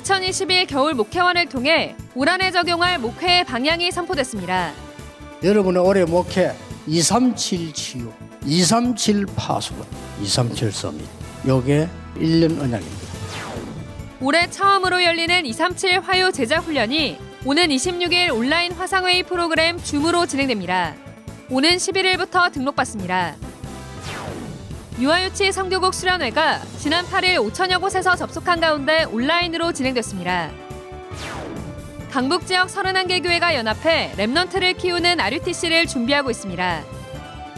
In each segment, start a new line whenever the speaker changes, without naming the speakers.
2021 겨울 목회원을 통해 올 한해 적용할 목회의 방향이 선포됐습니다.
여러분의 올해 목회 237 치유, 237 파수꾼, 237 서밋. 요게 1년 언약입니다.
올해 처음으로 열리는 237 화요 제자 훈련이 오는 26일 온라인 화상회의 프로그램 줌으로 진행됩니다. 오는 11일부터 등록받습니다. 유아유치 성교국 수련회가 지난 8일 5천여 곳에서 접속한 가운데 온라인으로 진행됐습니다. 강북 지역 31개 교회가 연합해 remnant를 키우는 RUTC를 준비하고 있습니다.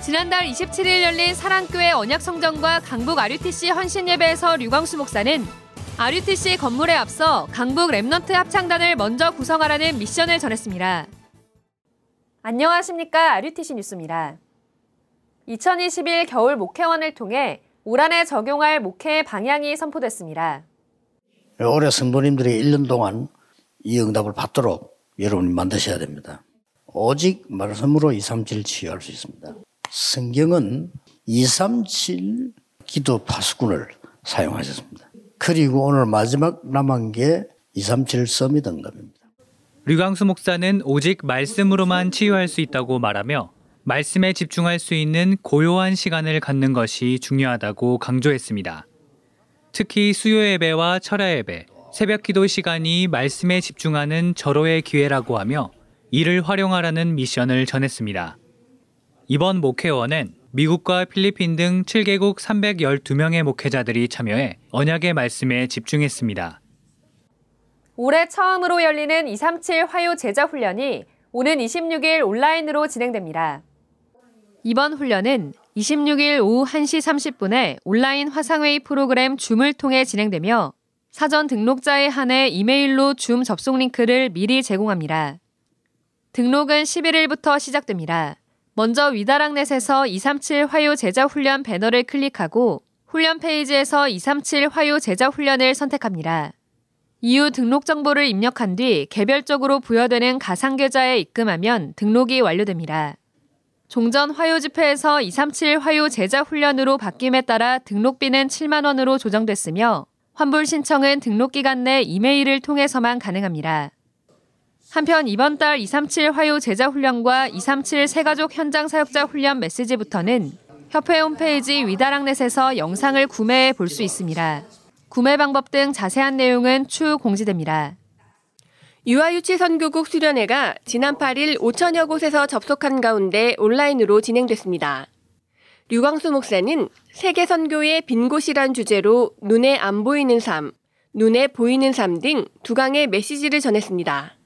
지난달 27일 열린 사랑교회 언약성전과 강북 RUTC 헌신예배에서 류광수 목사는 RUTC 건물에 앞서 강북 remnant 합창단을 먼저 구성하라는 미션을 전했습니다. 안녕하십니까. RUTC 뉴스입니다. 2021 겨울 목회원을 통해 올 한해 적용할 목회의 방향이 선포됐습니다.
올해 성도님들이 1년 동안 이 응답을 받도록 여러분이 만드셔야 됩니다. 오직 말씀으로 237 치유할 수 있습니다. 성경은 237 기도 파수꾼을 사용하셨습니다. 그리고 오늘 마지막 남은 게 237 서밋 응답입니다.
류광수 목사는 오직 말씀으로만 치유할 수 있다고 말하며 말씀에 집중할 수 있는 고요한 시간을 갖는 것이 중요하다고 강조했습니다. 특히 수요 예배와 철야 예배, 새벽 기도 시간이 말씀에 집중하는 절호의 기회라고 하며 이를 활용하라는 미션을 전했습니다. 이번 목회원은 미국과 필리핀 등 7개국 312명의 목회자들이 참여해 언약의 말씀에 집중했습니다.
올해 처음으로 열리는 237 화요 제자 훈련이 오는 26일 온라인으로 진행됩니다. 이번 훈련은 26일 오후 1시 30분에 온라인 화상회의 프로그램 줌을 통해 진행되며 사전 등록자에 한해 이메일로 줌 접속 링크를 미리 제공합니다. 등록은 11일부터 시작됩니다. 먼저 위다락넷에서 237 화요 제자 훈련 배너를 클릭하고 훈련 페이지에서 237 화요 제자 훈련을 선택합니다. 이후 등록 정보를 입력한 뒤 개별적으로 부여되는 가상 계좌에 입금하면 등록이 완료됩니다. 종전 화요 집회에서 237 화요 제자 훈련으로 바뀜에 따라 등록비는 7만 원으로 조정됐으며 환불 신청은 등록 기간 내 이메일을 통해서만 가능합니다. 한편 이번 달 237 화요 제자 훈련과 237 새가족 현장 사역자 훈련 메시지부터는 협회 홈페이지 위다락넷에서 영상을 구매해 볼 수 있습니다. 구매 방법 등 자세한 내용은 추후 공지됩니다.
유아유치 선교국 수련회가 지난 8일 5천여 곳에서 접속한 가운데 온라인으로 진행됐습니다. 류광수 목사는 세계 선교의 빈 곳이란 주제로 눈에 안 보이는 삶, 눈에 보이는 삶 등 두 강의 메시지를 전했습니다.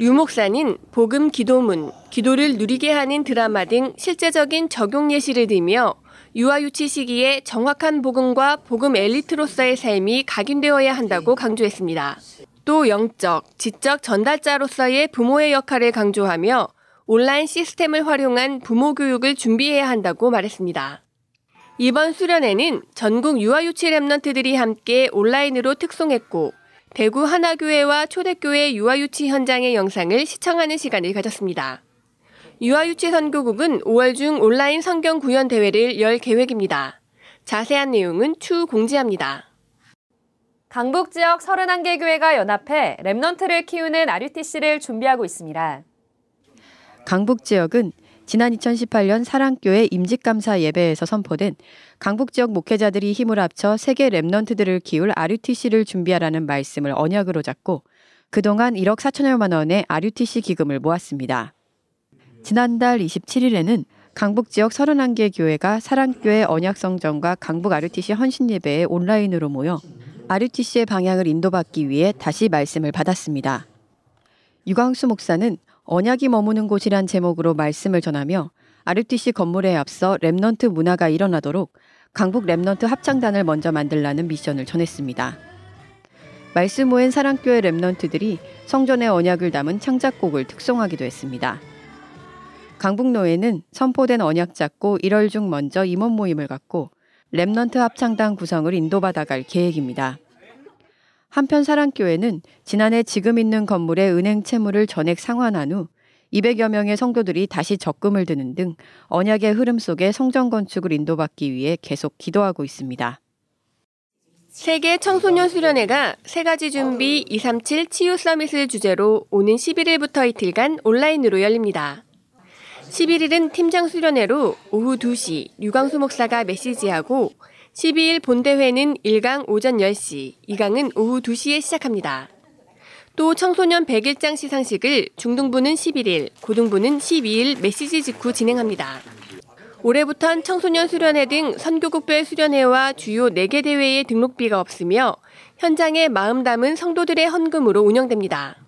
류 목사는 복음 기도문, 기도를 누리게 하는 드라마 등 실제적인 적용 예시를 들며 유아유치 시기에 정확한 복음과 복음 엘리트로서의 삶이 각인되어야 한다고 강조했습니다. 또 영적, 지적 전달자로서의 부모의 역할을 강조하며 온라인 시스템을 활용한 부모 교육을 준비해야 한다고 말했습니다. 이번 수련회는 전국 유아유치 remnant들이 함께 온라인으로 특송했고 대구 하나교회와 초대교회 유아유치 현장의 영상을 시청하는 시간을 가졌습니다. 유아유치 선교국은 5월 중 온라인 성경 구연 대회를 열 계획입니다. 자세한 내용은 추후 공지합니다.
강북 지역 31개 교회가 연합해 remnant를 키우는 RUTC를 준비하고 있습니다.
강북 지역은 지난 2018년 사랑교회 임직감사 예배에서 선포된 강북 지역 목회자들이 힘을 합쳐 세계 랩넌트들을 키울 RUTC를 준비하라는 말씀을 언약으로 잡고 그동안 1억 4천여만 원의 RUTC 기금을 모았습니다. 지난달 27일에는 강북 지역 31개 교회가 사랑교회 언약성전과 강북 RUTC 헌신예배에 온라인으로 모여 RUTC의 방향을 인도받기 위해 다시 말씀을 받았습니다. 류광수 목사는 언약이 머무는 곳이란 제목으로 말씀을 전하며 RUTC 건물에 앞서 remnant 문화가 일어나도록 강북 remnant 합창단을 먼저 만들라는 미션을 전했습니다. 말씀 후엔 사랑교회 remnant들이 성전의 언약을 담은 창작곡을 특송하기도 했습니다. 강북노회는 선포된 언약 잡고 1월 중 먼저 임원 모임을 갖고 remnant 합창단 구성을 인도받아갈 계획입니다. 한편 사랑교회는 지난해 지금 있는 건물의 은행 채무를 전액 상환한 후 200여 명의 성도들이 다시 적금을 드는 등 언약의 흐름 속에 성전 건축을 인도받기 위해 계속 기도하고 있습니다.
세계 청소년 수련회가 세 가지 준비 237 치유 서밋을 주제로 오는 11일부터 이틀간 온라인으로 열립니다. 11일은 팀장 수련회로 오후 2시 류광수 목사가 메시지하고 12일 본대회는 1강 오전 10시, 2강은 오후 2시에 시작합니다. 또 청소년 100일장 시상식을 중등부는 11일, 고등부는 12일 메시지 직후 진행합니다. 올해부턴 청소년 수련회 등 선교국별 수련회와 주요 4개 대회에 등록비가 없으며 현장에 마음 담은 성도들의 헌금으로 운영됩니다.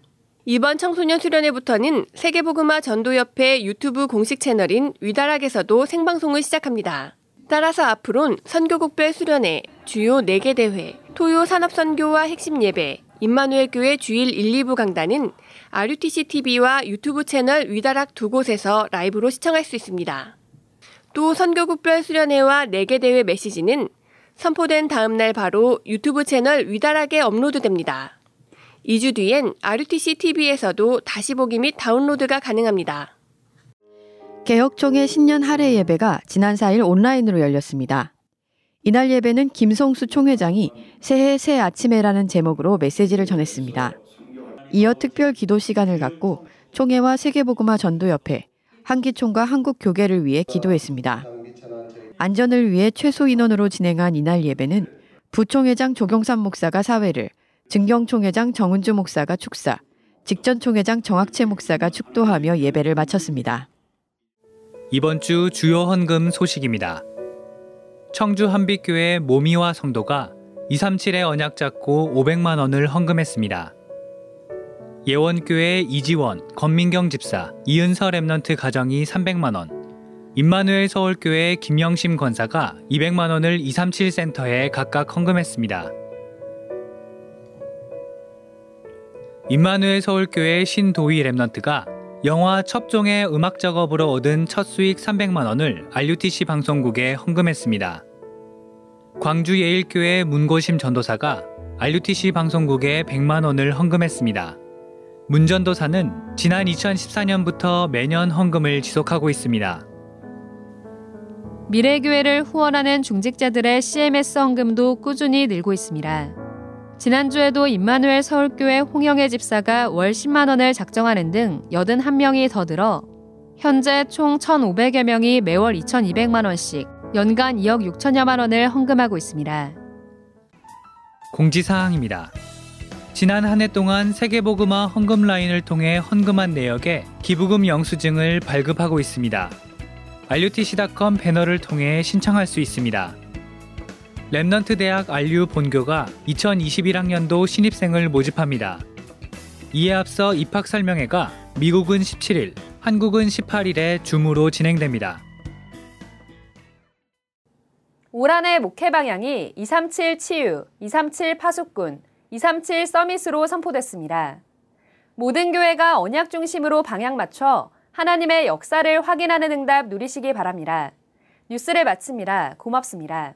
이번 청소년 수련회부터는 세계보그마 전도협회 유튜브 공식 채널인 위다락에서도 생방송을 시작합니다. 따라서 앞으론 선교국별 수련회, 주요 4개 대회, 토요 산업선교와 핵심 예배, 임마누엘 교회 주일 1, 2부 강단은 RUTC TV와 유튜브 채널 위다락 두 곳에서 라이브로 시청할 수 있습니다. 또 선교국별 수련회와 4개 대회 메시지는 선포된 다음 날 바로 유튜브 채널 위다락에 업로드됩니다. 2주 뒤엔 RUTC TV에서도 다시 보기 및 다운로드가 가능합니다.
개혁총회 신년 할애 예배가 지난 4일 온라인으로 열렸습니다. 이날 예배는 김성수 총회장이 새해 새 아침에라는 제목으로 메시지를 전했습니다. 이어 특별 기도 시간을 갖고 총회와 세계보그마 전도협회, 한기총과 한국교계를 위해 기도했습니다. 안전을 위해 최소 인원으로 진행한 이날 예배는 부총회장 조경삼 목사가 사회를, 증경총회장 정은주 목사가 축사, 직전 총회장 정학채 목사가 축도하며 예배를 마쳤습니다.
이번 주 주요 헌금 소식입니다. 청주 한빛교회 모미와 성도가 237의 언약 잡고 500만 원을 헌금했습니다. 예원교회 이지원, 건민경 집사, 이은서 remnant 가정이 300만 원, 임마누엘 서울교회 김영심 권사가 200만 원을 237 센터에 각각 헌금했습니다. 임마누엘 서울교회 신도희 랩넌트가 영화 첩종의 음악 작업으로 얻은 첫 수익 300만 원을 RUTC 방송국에 헌금했습니다. 광주 예일교회 문고심 전도사가 RUTC 방송국에 100만 원을 헌금했습니다. 문 전도사는 지난 2014년부터 매년 헌금을 지속하고 있습니다.
미래교회를 후원하는 중직자들의 CMS 헌금도 꾸준히 늘고 있습니다. 지난주에도 임마누엘 서울교회 홍영애 집사가 월 10만 원을 작정하는 등 81명이 더 늘어 현재 총 1,500여 명이 매월 2,200만 원씩 연간 2억 6천여만 원을 헌금하고 있습니다.
공지사항입니다. 지난 한 해 동안 세계보그마 헌금 라인을 통해 헌금한 내역에 기부금 영수증을 발급하고 있습니다. RUTC.com 배너를 통해 신청할 수 있습니다. remnant 대학 RU 본교가 2021학년도 신입생을 모집합니다. 이에 앞서 입학 설명회가 미국은 17일, 한국은 18일에 줌으로 진행됩니다.
올 한해 목회 방향이 237 치유, 237 파수꾼, 237 summit으로 선포됐습니다. 모든 교회가 언약 중심으로 방향 맞춰 하나님의 역사를 확인하는 응답 누리시기 바랍니다. 뉴스를 마칩니다. 고맙습니다.